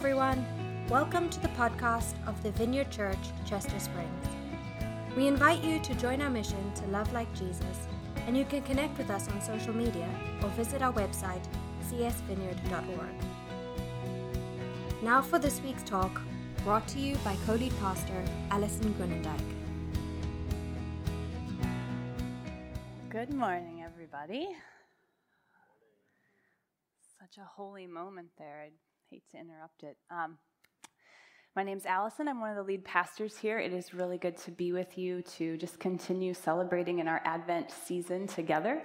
everyone. Welcome to the podcast of the Vineyard Church, Chester Springs. We invite you to join our mission to love like Jesus, and you can connect with us on social media or visit our website, csvineyard.org. Now for this week's talk, brought to you by co lead pastor Alison Grunendijk. Good morning, everybody. Such a holy moment there. Hate to interrupt it. Um, my name's Allison. I'm one of the lead pastors here. It is really good to be with you to just continue celebrating in our Advent season together.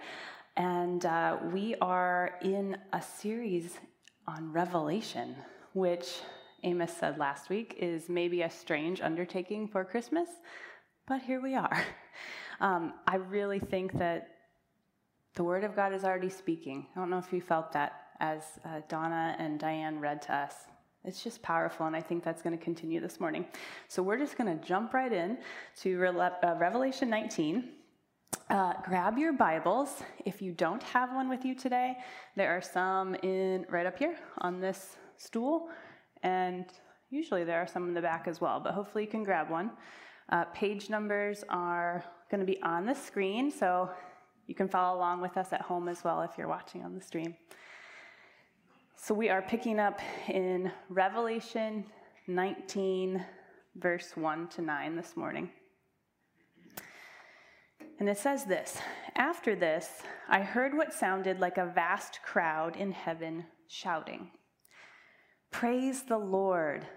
And uh, we are in a series on Revelation, which Amos said last week is maybe a strange undertaking for Christmas, but here we are. Um, I really think that the Word of God is already speaking. I don't know if you felt that as uh, Donna and Diane read to us. It's just powerful, and I think that's going to continue this morning. So we're just going to jump right in to Re- uh, Revelation 19. Uh, grab your Bibles. If you don't have one with you today, there are some in right up here on this stool, and usually there are some in the back as well. But hopefully you can grab one. Uh, page numbers are going to be on the screen, so you can follow along with us at home as well if you're watching on the stream. So we are picking up in Revelation 19, verse 1 to 9 this morning. And it says this After this, I heard what sounded like a vast crowd in heaven shouting, Praise the Lord!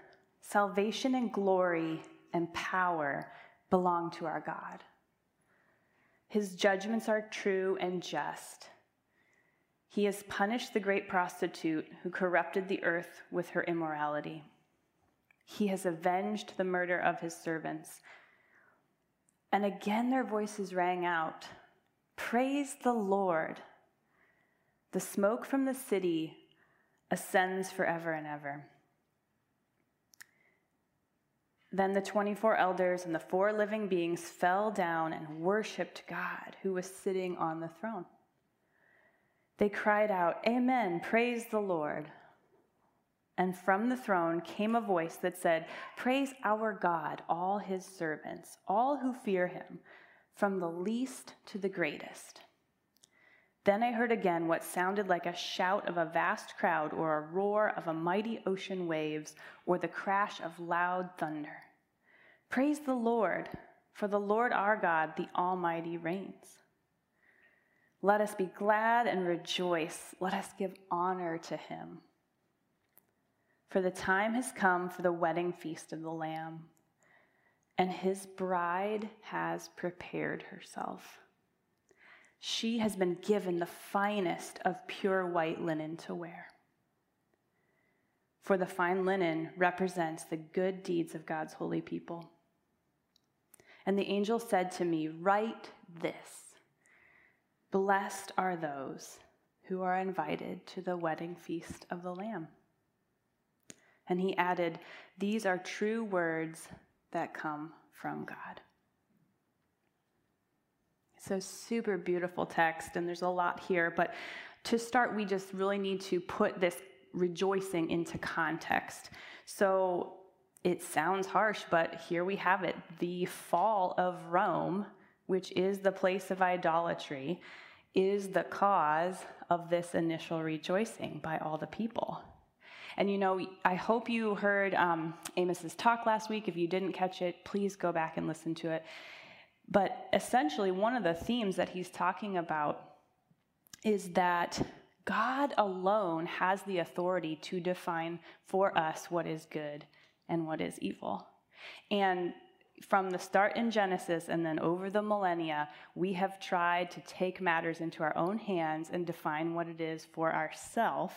Salvation and glory and power belong to our God. His judgments are true and just. He has punished the great prostitute who corrupted the earth with her immorality. He has avenged the murder of his servants. And again their voices rang out Praise the Lord! The smoke from the city ascends forever and ever. Then the 24 elders and the four living beings fell down and worshiped God who was sitting on the throne. They cried out, Amen, praise the Lord. And from the throne came a voice that said, Praise our God, all his servants, all who fear him, from the least to the greatest. Then I heard again what sounded like a shout of a vast crowd, or a roar of a mighty ocean waves, or the crash of loud thunder. Praise the Lord, for the Lord our God, the Almighty, reigns. Let us be glad and rejoice. Let us give honor to him. For the time has come for the wedding feast of the Lamb, and his bride has prepared herself. She has been given the finest of pure white linen to wear. For the fine linen represents the good deeds of God's holy people. And the angel said to me, Write this Blessed are those who are invited to the wedding feast of the Lamb. And he added, These are true words that come from God. So, super beautiful text, and there's a lot here. But to start, we just really need to put this rejoicing into context. So, it sounds harsh, but here we have it. The fall of Rome which is the place of idolatry, is the cause of this initial rejoicing by all the people. And you know, I hope you heard um, Amos's talk last week. If you didn't catch it, please go back and listen to it. But essentially, one of the themes that he's talking about is that God alone has the authority to define for us what is good and what is evil. And from the start in Genesis and then over the millennia, we have tried to take matters into our own hands and define what it is for ourselves.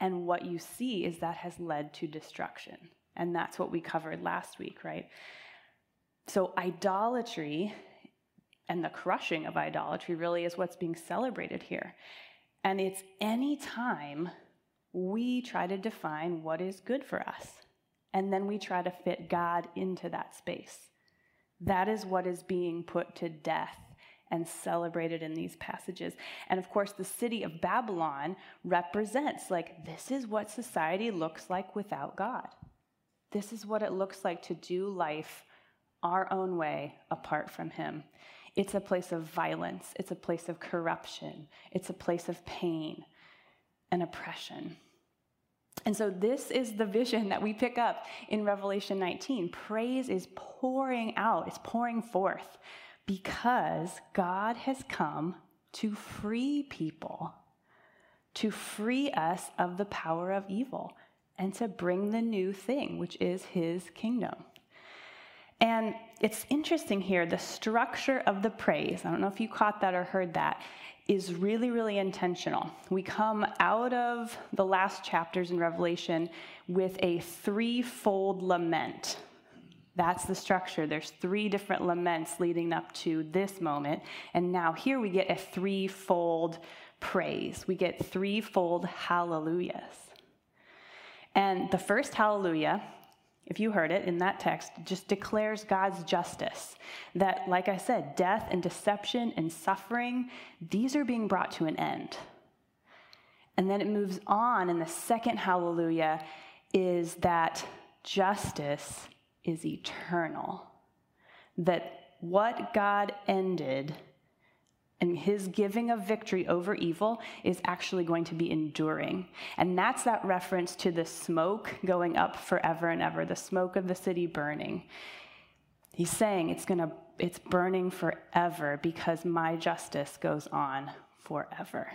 And what you see is that has led to destruction. And that's what we covered last week, right? So, idolatry and the crushing of idolatry really is what's being celebrated here. And it's any time we try to define what is good for us and then we try to fit God into that space. That is what is being put to death and celebrated in these passages. And of course, the city of Babylon represents like this is what society looks like without God. This is what it looks like to do life our own way apart from Him. It's a place of violence, it's a place of corruption, it's a place of pain and oppression. And so, this is the vision that we pick up in Revelation 19. Praise is pouring out, it's pouring forth because God has come to free people, to free us of the power of evil, and to bring the new thing, which is his kingdom. And it's interesting here, the structure of the praise, I don't know if you caught that or heard that, is really, really intentional. We come out of the last chapters in Revelation with a threefold lament. That's the structure. There's three different laments leading up to this moment. And now here we get a threefold praise. We get threefold hallelujahs. And the first hallelujah, if you heard it in that text, just declares God's justice. That, like I said, death and deception and suffering, these are being brought to an end. And then it moves on, and the second hallelujah is that justice is eternal. That what God ended and his giving of victory over evil is actually going to be enduring. And that's that reference to the smoke going up forever and ever, the smoke of the city burning. He's saying it's going to it's burning forever because my justice goes on forever.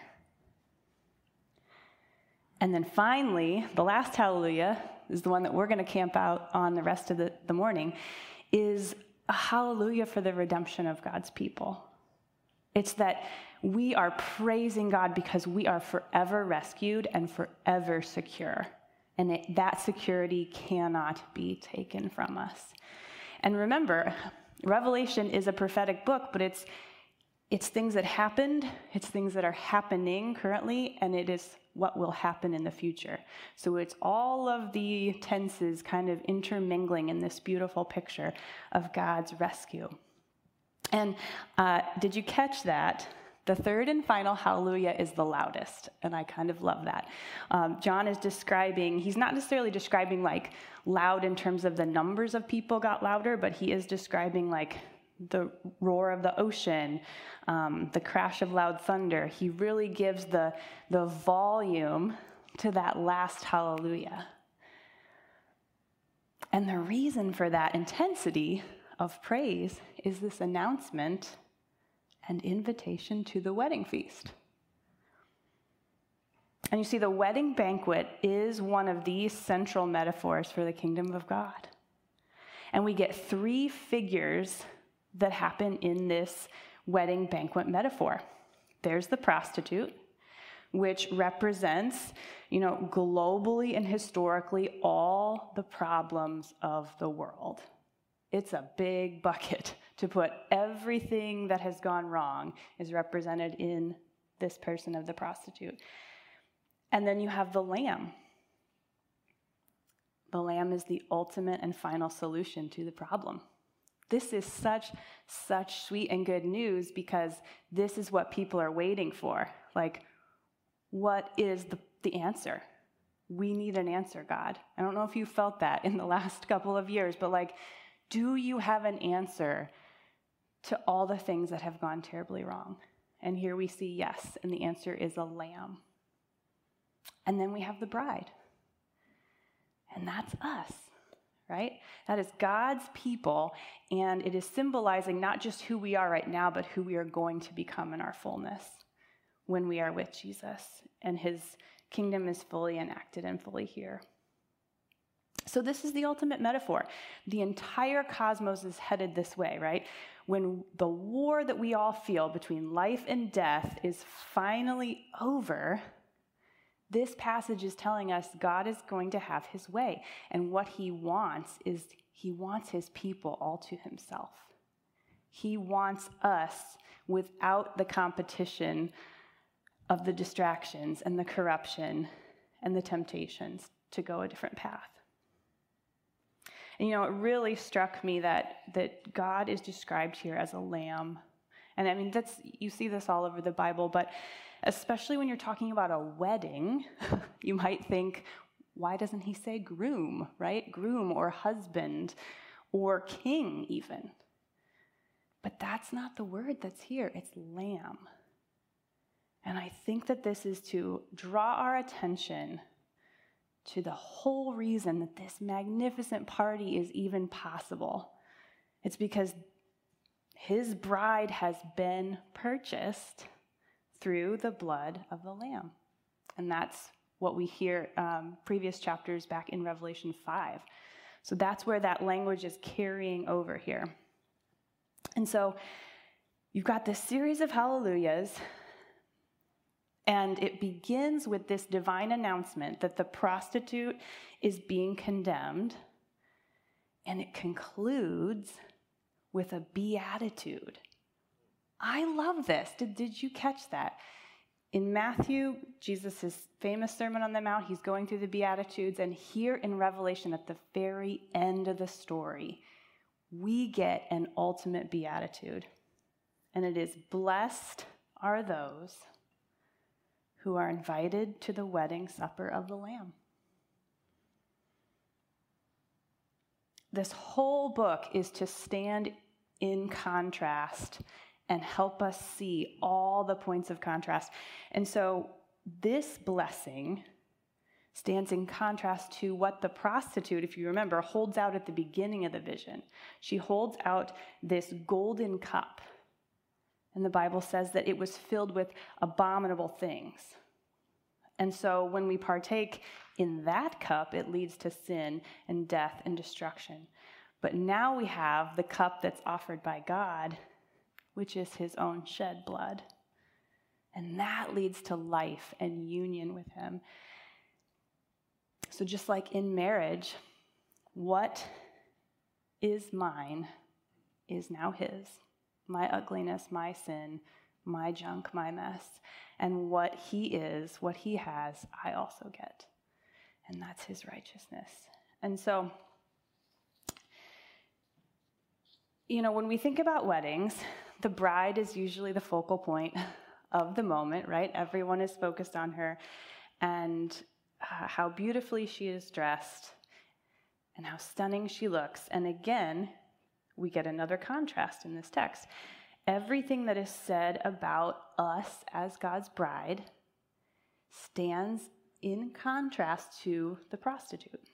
And then finally, the last hallelujah is the one that we're going to camp out on the rest of the, the morning, is a hallelujah for the redemption of God's people. It's that we are praising God because we are forever rescued and forever secure. And it, that security cannot be taken from us. And remember, Revelation is a prophetic book, but it's, it's things that happened, it's things that are happening currently, and it is what will happen in the future. So it's all of the tenses kind of intermingling in this beautiful picture of God's rescue. And uh, did you catch that? The third and final hallelujah is the loudest, and I kind of love that. Um, John is describing, he's not necessarily describing like loud in terms of the numbers of people got louder, but he is describing like the roar of the ocean, um, the crash of loud thunder. He really gives the, the volume to that last hallelujah. And the reason for that intensity of praise is this announcement and invitation to the wedding feast. And you see, the wedding banquet is one of these central metaphors for the kingdom of God. And we get three figures that happen in this wedding banquet metaphor. There's the prostitute, which represents, you know, globally and historically all the problems of the world. It's a big bucket to put everything that has gone wrong is represented in this person of the prostitute. And then you have the lamb. The lamb is the ultimate and final solution to the problem. This is such, such sweet and good news because this is what people are waiting for. Like, what is the, the answer? We need an answer, God. I don't know if you felt that in the last couple of years, but like, do you have an answer to all the things that have gone terribly wrong? And here we see yes, and the answer is a lamb. And then we have the bride, and that's us right? That is God's people, and it is symbolizing not just who we are right now, but who we are going to become in our fullness when we are with Jesus and his kingdom is fully enacted and fully here. So, this is the ultimate metaphor. The entire cosmos is headed this way, right? When the war that we all feel between life and death is finally over, this passage is telling us God is going to have his way. And what he wants is he wants his people all to himself. He wants us without the competition of the distractions and the corruption and the temptations to go a different path. And you know, it really struck me that, that God is described here as a lamb And I mean, that's, you see this all over the Bible, but especially when you're talking about a wedding, you might think, why doesn't he say groom, right? Groom or husband or king, even. But that's not the word that's here, it's lamb. And I think that this is to draw our attention to the whole reason that this magnificent party is even possible. It's because his bride has been purchased through the blood of the Lamb. And that's what we hear um, previous chapters back in Revelation 5. So that's where that language is carrying over here. And so you've got this series of hallelujahs and it begins with this divine announcement that the prostitute is being condemned. And it concludes with a beatitude. I love this. Did, did you catch that? In Matthew, Jesus' famous Sermon on the Mount, he's going through the Beatitudes. And here in Revelation, at the very end of the story, we get an ultimate beatitude. And it is blessed are those who are invited to the wedding supper of the Lamb. This whole book is to stand in contrast and help us see all the points of contrast. And so, this blessing stands in contrast to what the prostitute, if you remember, holds out at the beginning of the vision. She holds out this golden cup and the Bible says that it was filled with abominable things. And so when we partake in that cup, it leads to sin and death and destruction. But now we have the cup that's offered by God, which is his own shed blood. And that leads to life and union with him. So, just like in marriage, what is mine is now his my ugliness, my sin, my junk, my mess. And what he is, what he has, I also get. And that's his righteousness. And so, you know, when we think about weddings, the bride is usually the focal point of the moment, right? Everyone is focused on her and uh, how beautifully she is dressed and how stunning she looks. And again, we get another contrast in this text. Everything that is said about us as God's bride stands in contrast to the prostitute.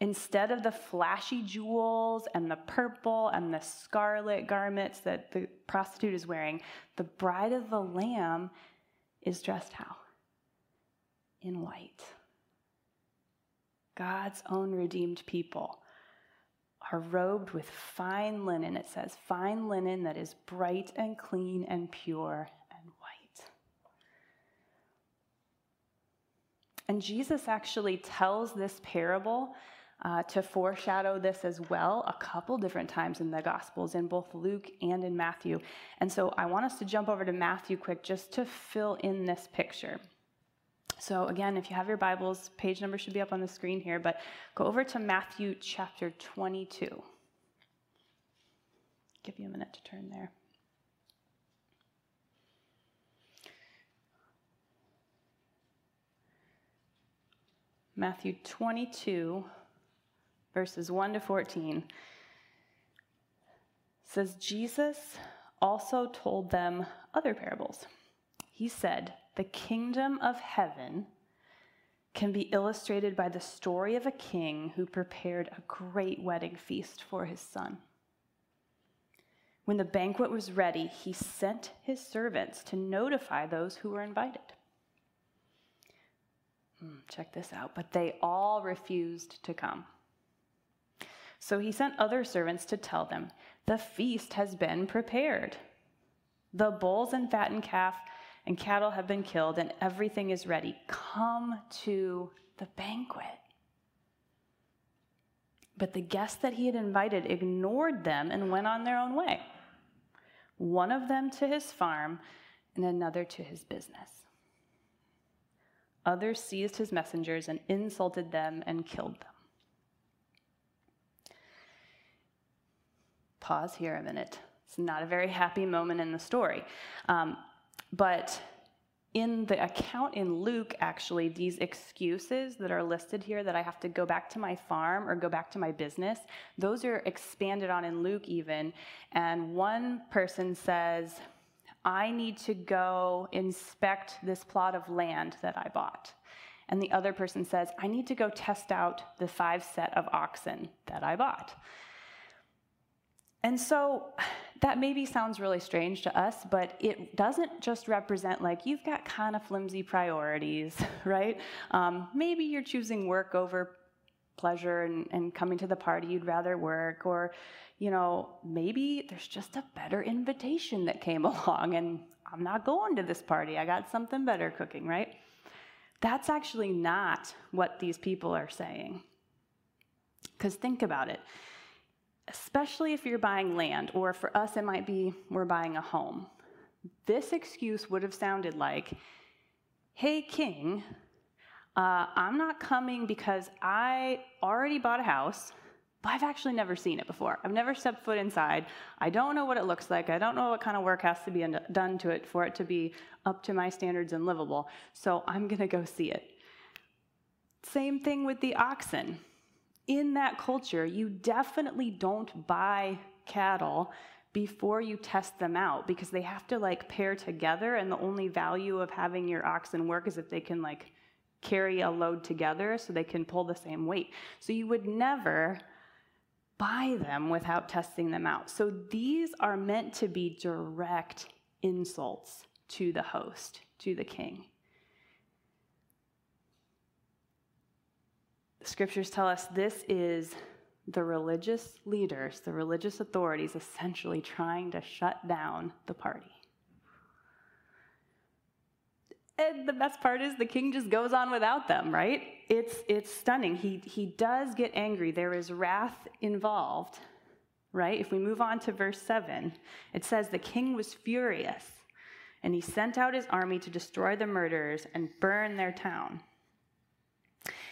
Instead of the flashy jewels and the purple and the scarlet garments that the prostitute is wearing, the bride of the Lamb is dressed how? In white. God's own redeemed people are robed with fine linen. It says, fine linen that is bright and clean and pure and white. And Jesus actually tells this parable uh, to foreshadow this as well a couple different times in the Gospels, in both Luke and in Matthew. And so I want us to jump over to Matthew quick just to fill in this picture. So, again, if you have your Bibles, page number should be up on the screen here, but go over to Matthew chapter 22. Give you a minute to turn there. Matthew 22, verses 1 to 14 says, Jesus also told them other parables. He said, the kingdom of heaven can be illustrated by the story of a king who prepared a great wedding feast for his son. When the banquet was ready, he sent his servants to notify those who were invited. Hmm, check this out. But they all refused to come. So he sent other servants to tell them, The feast has been prepared. The bulls and fattened calf and cattle have been killed, and everything is ready. Come to the banquet. But the guests that he had invited ignored them and went on their own way. One of them to his farm, and another to his business. Others seized his messengers and insulted them and killed them. Pause here a minute. It's not a very happy moment in the story. Um, but in the account in Luke, actually, these excuses that are listed here that I have to go back to my farm or go back to my business, those are expanded on in Luke even. And one person says, I need to go inspect this plot of land that I bought. And the other person says, I need to go test out the five set of oxen that I bought. And so that maybe sounds really strange to us, but it doesn't just represent like you've got kind of flimsy priorities, right? Um, maybe you're choosing work over pleasure and, and coming to the party, you'd rather work, or, you know, maybe there's just a better invitation that came along and I'm not going to this party. I got something better cooking, right? That's actually not what these people are saying. Because think about it especially if you're buying land, or for us, it might be we're buying a home. This excuse would have sounded like, Hey, king, uh, I'm not coming because I already bought a house, but I've actually never seen it before. I've never stepped foot inside. I don't know what it looks like. I don't know what kind of work has to be done to it for it to be up to my standards and livable. So I'm going to go see it. Same thing with the oxen in that culture, you definitely don't buy cattle before you test them out because they have to like pair together and the only value of having your oxen work is if they can like carry a load together so they can pull the same weight. So you would never buy them without testing them out. So these are meant to be direct insults to the host, to the king. Scriptures tell us this is the religious leaders, the religious authorities, essentially trying to shut down the party. And the best part is the king just goes on without them, right? It's, it's stunning. He, he does get angry. There is wrath involved, right? If we move on to verse 7, it says, The king was furious, and he sent out his army to destroy the murderers and burn their town.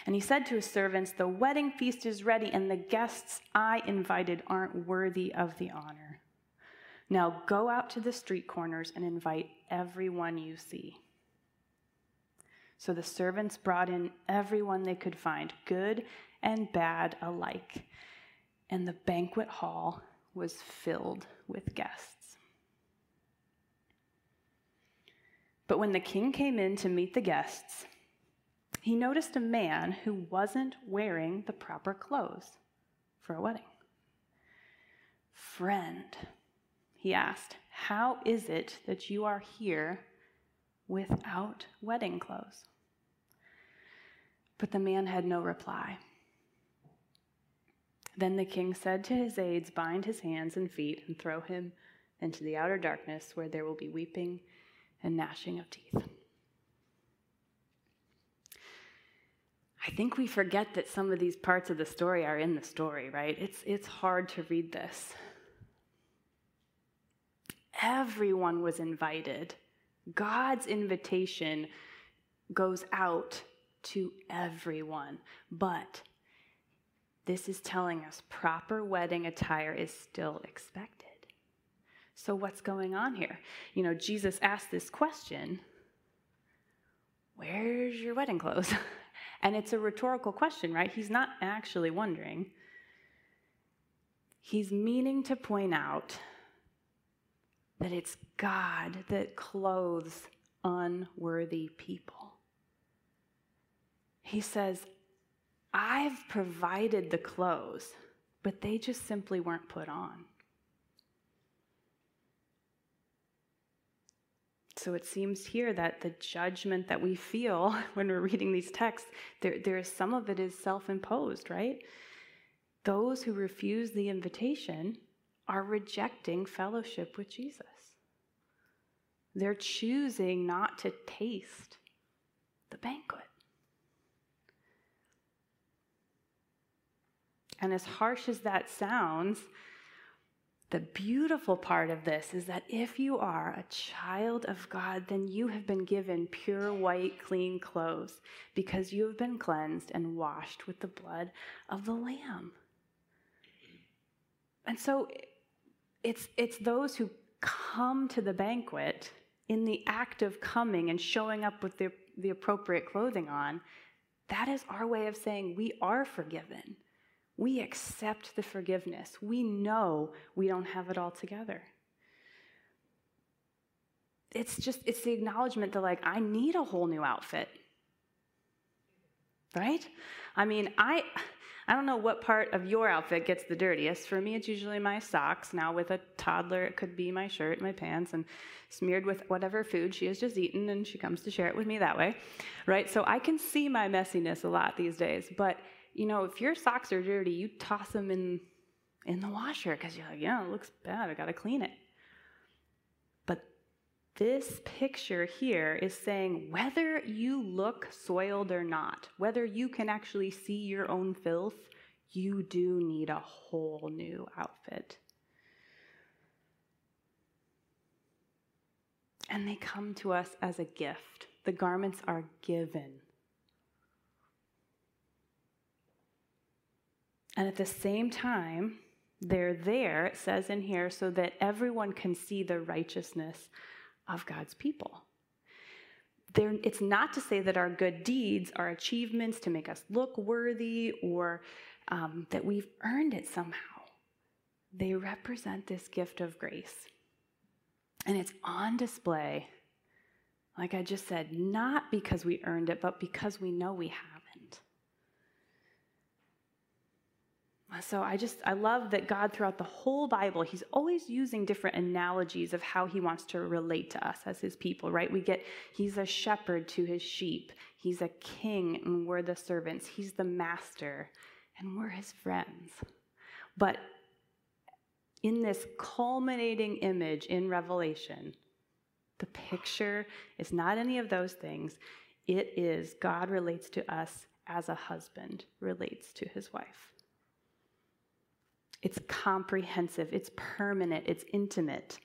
And he said to his servants, The wedding feast is ready, and the guests I invited aren't worthy of the honor. Now go out to the street corners and invite everyone you see. So the servants brought in everyone they could find, good and bad alike. And the banquet hall was filled with guests. But when the king came in to meet the guests, he noticed a man who wasn't wearing the proper clothes for a wedding. Friend, he asked, how is it that you are here without wedding clothes? But the man had no reply. Then the king said to his aides, Bind his hands and feet and throw him into the outer darkness where there will be weeping and gnashing of teeth. I think we forget that some of these parts of the story are in the story, right? It's, it's hard to read this. Everyone was invited. God's invitation goes out to everyone. But this is telling us proper wedding attire is still expected. So, what's going on here? You know, Jesus asked this question Where's your wedding clothes? And it's a rhetorical question, right? He's not actually wondering. He's meaning to point out that it's God that clothes unworthy people. He says, I've provided the clothes, but they just simply weren't put on. So it seems here that the judgment that we feel when we're reading these texts, there, there is some of it is self-imposed, right? Those who refuse the invitation are rejecting fellowship with Jesus. They're choosing not to taste the banquet. And as harsh as that sounds, the beautiful part of this is that if you are a child of God, then you have been given pure, white, clean clothes because you have been cleansed and washed with the blood of the Lamb. And so it's, it's those who come to the banquet in the act of coming and showing up with the, the appropriate clothing on. That is our way of saying we are forgiven. We accept the forgiveness. We know we don't have it all together. It's just, it's the acknowledgement that, like, I need a whole new outfit. Right? I mean, I. I don't know what part of your outfit gets the dirtiest. For me, it's usually my socks. Now, with a toddler, it could be my shirt, my pants, and smeared with whatever food she has just eaten, and she comes to share it with me that way, right? So I can see my messiness a lot these days. But you know, if your socks are dirty, you toss them in in the washer because you're like, yeah, it looks bad. I got to clean it. But this picture here is saying whether you look soiled or not, whether you can actually see your own filth, you do need a whole new outfit. And they come to us as a gift. The garments are given. And at the same time, they're there, it says in here, so that everyone can see the righteousness of God's people. They're, it's not to say that our good deeds are achievements to make us look worthy or um, that we've earned it somehow. They represent this gift of grace. And it's on display, like I just said, not because we earned it, but because we know we have. Uh, so I just, I love that God, throughout the whole Bible, He's always using different analogies of how He wants to relate to us as His people, right? We get, He's a shepherd to His sheep, He's a king, and we're the servants, He's the master, and we're His friends. But in this culminating image in Revelation, the picture is not any of those things. It is God relates to us as a husband relates to his wife. It's comprehensive, it's permanent, it's intimate.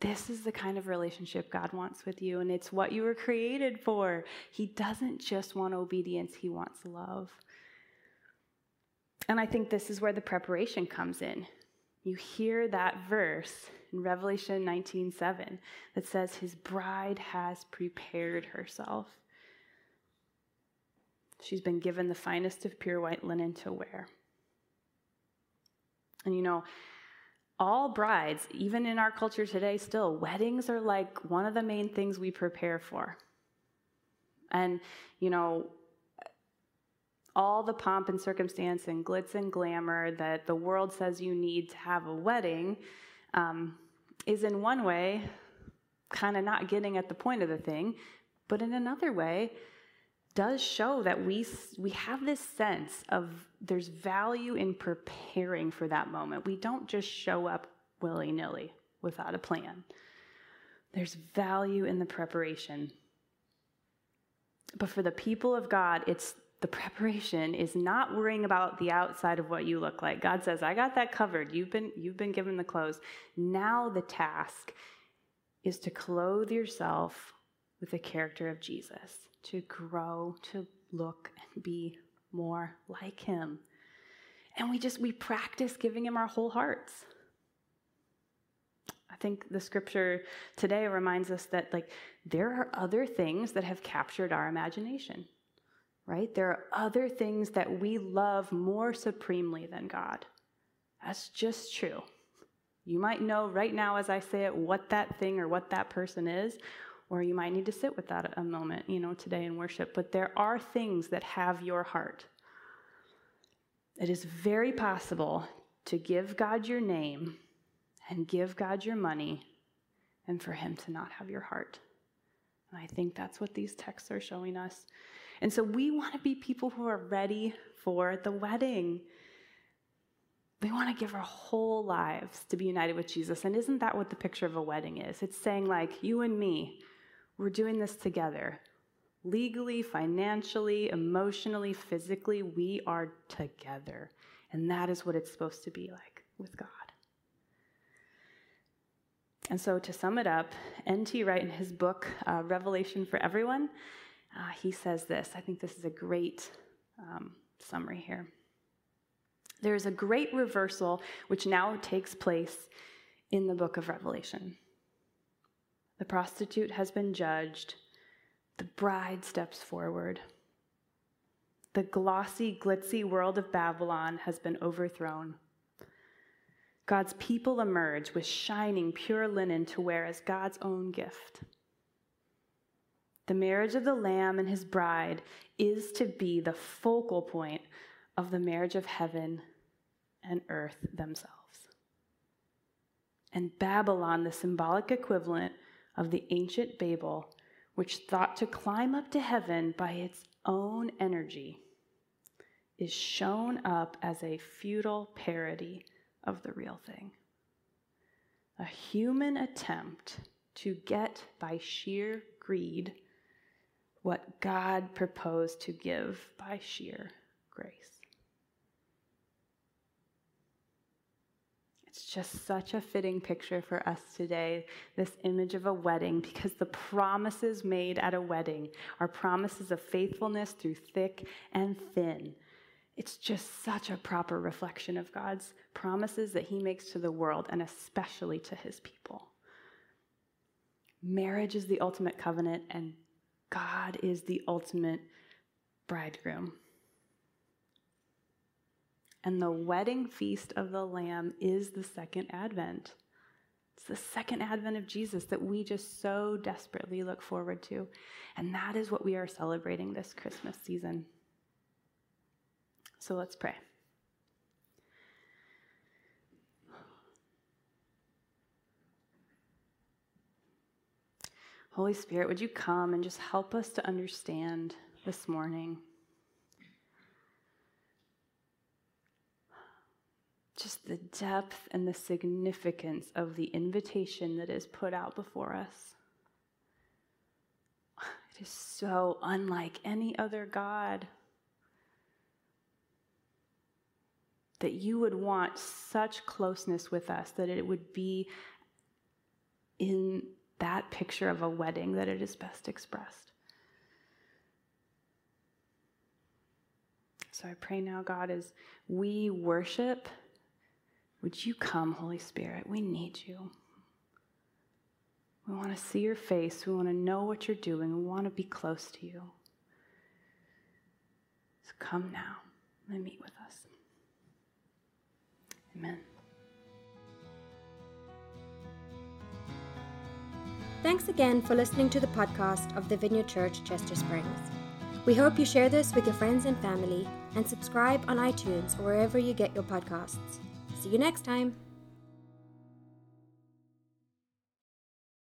This is the kind of relationship God wants with you, and it's what you were created for. He doesn't just want obedience, He wants love. And I think this is where the preparation comes in. You hear that verse in Revelation 19:7 that says his bride has prepared herself. She's been given the finest of pure white linen to wear. And you know, all brides, even in our culture today, still, weddings are like one of the main things we prepare for. And, you know, all the pomp and circumstance and glitz and glamour that the world says you need to have a wedding um, is, in one way, kind of not getting at the point of the thing, but in another way, does show that we, we have this sense of there's value in preparing for that moment. We don't just show up willy nilly without a plan. There's value in the preparation. But for the people of God, it's the preparation is not worrying about the outside of what you look like. God says, I got that covered. You've been, you've been given the clothes. Now the task is to clothe yourself with the character of Jesus to grow, to look and be more like him. And we just, we practice giving him our whole hearts. I think the scripture today reminds us that, like, there are other things that have captured our imagination, right? There are other things that we love more supremely than God. That's just true. You might know right now as I say it what that thing or what that person is, or you might need to sit with that a moment, you know, today in worship. But there are things that have your heart. It is very possible to give God your name and give God your money and for Him to not have your heart. And I think that's what these texts are showing us. And so we want to be people who are ready for the wedding. We want to give our whole lives to be united with Jesus. And isn't that what the picture of a wedding is? It's saying, like, you and me, we're doing this together. Legally, financially, emotionally, physically, we are together. And that is what it's supposed to be like with God. And so, to sum it up, N.T. Wright in his book, uh, Revelation for Everyone, uh, he says this. I think this is a great um, summary here. There is a great reversal which now takes place in the book of Revelation. The prostitute has been judged, the bride steps forward. The glossy, glitzy world of Babylon has been overthrown. God's people emerge with shining, pure linen to wear as God's own gift. The marriage of the Lamb and his bride is to be the focal point of the marriage of heaven and earth themselves. And Babylon, the symbolic equivalent of the ancient Babel, which thought to climb up to heaven by its own energy, is shown up as a futile parody of the real thing. A human attempt to get by sheer greed what God proposed to give by sheer grace. It's just such a fitting picture for us today, this image of a wedding, because the promises made at a wedding are promises of faithfulness through thick and thin. It's just such a proper reflection of God's promises that He makes to the world and especially to His people. Marriage is the ultimate covenant, and God is the ultimate bridegroom. And the wedding feast of the Lamb is the second advent. It's the second advent of Jesus that we just so desperately look forward to. And that is what we are celebrating this Christmas season. So let's pray. Holy Spirit, would you come and just help us to understand this morning? Just the depth and the significance of the invitation that is put out before us. It is so unlike any other God that you would want such closeness with us that it would be in that picture of a wedding that it is best expressed. So I pray now, God, as we worship would you come, Holy Spirit? We need you. We want to see your face. We want to know what you're doing. We want to be close to you. So come now and meet with us. Amen. Thanks again for listening to the podcast of the Vineyard Church Chester Springs. We hope you share this with your friends and family and subscribe on iTunes or wherever you get your podcasts. See you next time.